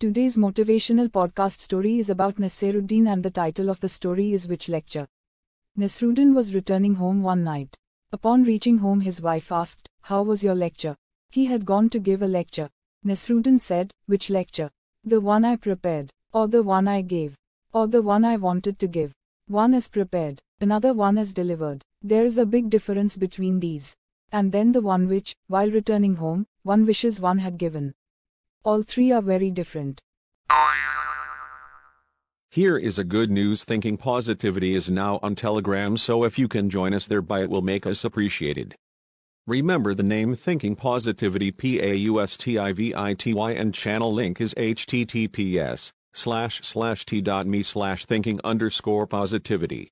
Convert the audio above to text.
Today's motivational podcast story is about Nasiruddin and the title of the story is Which Lecture? Nasruddin was returning home one night. Upon reaching home, his wife asked, How was your lecture? He had gone to give a lecture. Nasruddin said, Which lecture? The one I prepared, or the one I gave, or the one I wanted to give. One is prepared, another one is delivered. There is a big difference between these. And then the one which, while returning home, one wishes one had given. All three are very different. Here is a good news thinking pausitivity is now on Telegram so if you can join us there, it will make us appreciated. Remember the name Thinking Pausitivity P-A-U-S-T-I-V-I-T-Y and channel link is https slash slash t.me slash thinking underscore pausitivity.